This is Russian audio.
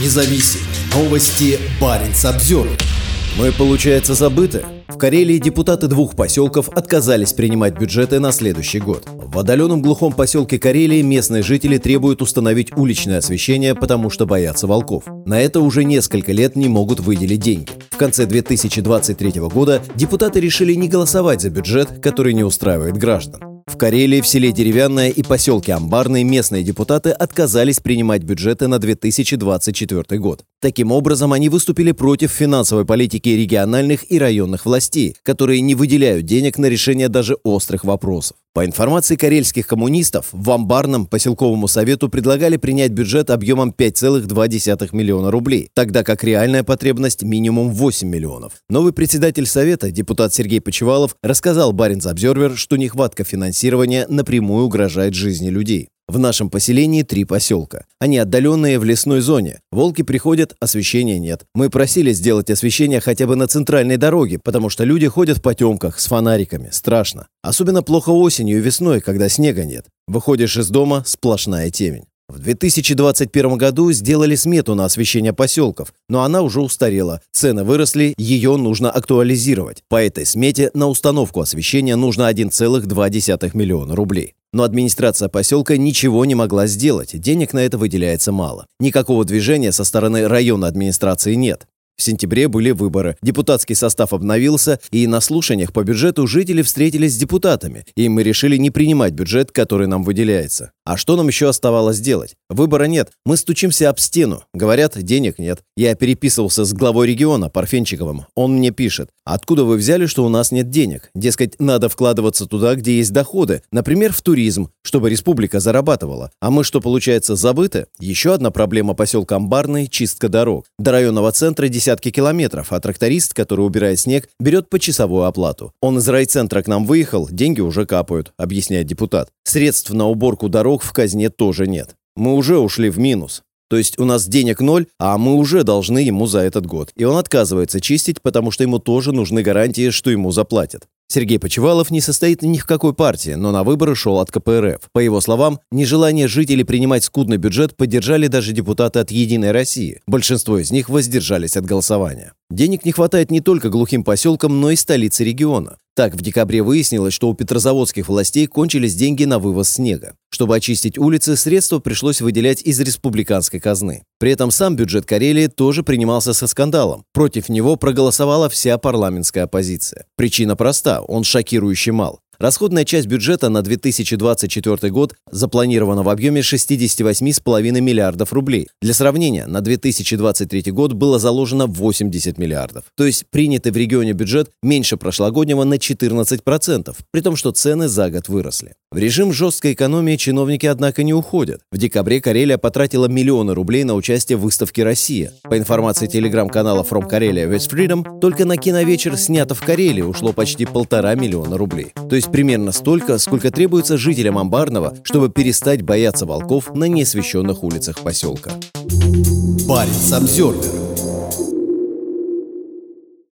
независим. Новости Баренц обзор. Мы, получается, забыты? В Карелии депутаты двух поселков отказались принимать бюджеты на следующий год. В отдаленном глухом поселке Карелии местные жители требуют установить уличное освещение, потому что боятся волков. На это уже несколько лет не могут выделить деньги. В конце 2023 года депутаты решили не голосовать за бюджет, который не устраивает граждан. В Карелии, в селе Деревянное и поселке Амбарный местные депутаты отказались принимать бюджеты на 2024 год. Таким образом, они выступили против финансовой политики региональных и районных властей, которые не выделяют денег на решение даже острых вопросов. По информации карельских коммунистов, в Амбарном поселковому совету предлагали принять бюджет объемом 5,2 миллиона рублей, тогда как реальная потребность минимум 8 миллионов. Новый председатель совета, депутат Сергей Почевалов, рассказал Баринс Обзервер, что нехватка финансирования напрямую угрожает жизни людей. В нашем поселении три поселка. Они отдаленные в лесной зоне. Волки приходят, освещения нет. Мы просили сделать освещение хотя бы на центральной дороге, потому что люди ходят в потемках с фонариками. Страшно. Особенно плохо осенью и весной, когда снега нет. Выходишь из дома – сплошная темень. В 2021 году сделали смету на освещение поселков, но она уже устарела. Цены выросли, ее нужно актуализировать. По этой смете на установку освещения нужно 1,2 миллиона рублей. Но администрация поселка ничего не могла сделать, денег на это выделяется мало. Никакого движения со стороны районной администрации нет. В сентябре были выборы, депутатский состав обновился, и на слушаниях по бюджету жители встретились с депутатами, и мы решили не принимать бюджет, который нам выделяется. А что нам еще оставалось делать? Выбора нет. Мы стучимся об стену. Говорят, денег нет. Я переписывался с главой региона, Парфенчиковым. Он мне пишет. Откуда вы взяли, что у нас нет денег? Дескать, надо вкладываться туда, где есть доходы. Например, в туризм, чтобы республика зарабатывала. А мы что, получается, забыты? Еще одна проблема поселка Амбарный – чистка дорог. До районного центра десятки километров, а тракторист, который убирает снег, берет почасовую оплату. Он из райцентра к нам выехал, деньги уже капают, объясняет депутат. Средств на уборку дорог в казне тоже нет. Мы уже ушли в минус. То есть у нас денег ноль, а мы уже должны ему за этот год. И он отказывается чистить, потому что ему тоже нужны гарантии, что ему заплатят. Сергей Почевалов не состоит ни в какой партии, но на выборы шел от КПРФ. По его словам, нежелание жителей принимать скудный бюджет поддержали даже депутаты от «Единой России». Большинство из них воздержались от голосования. Денег не хватает не только глухим поселкам, но и столице региона. Так, в декабре выяснилось, что у петрозаводских властей кончились деньги на вывоз снега. Чтобы очистить улицы, средства пришлось выделять из республиканской казны. При этом сам бюджет Карелии тоже принимался со скандалом. Против него проголосовала вся парламентская оппозиция. Причина проста – он шокирующе мал. Расходная часть бюджета на 2024 год запланирована в объеме 68,5 миллиардов рублей. Для сравнения, на 2023 год было заложено 80 миллиардов. То есть принятый в регионе бюджет меньше прошлогоднего на 14%, при том, что цены за год выросли. В режим жесткой экономии чиновники, однако, не уходят. В декабре Карелия потратила миллионы рублей на участие в выставке «Россия». По информации телеграм-канала From Karelia with Freedom, только на киновечер, снято в Карелии, ушло почти полтора миллиона рублей. То есть примерно столько, сколько требуется жителям Амбарного, чтобы перестать бояться волков на неосвещенных улицах поселка. Парень Самсервер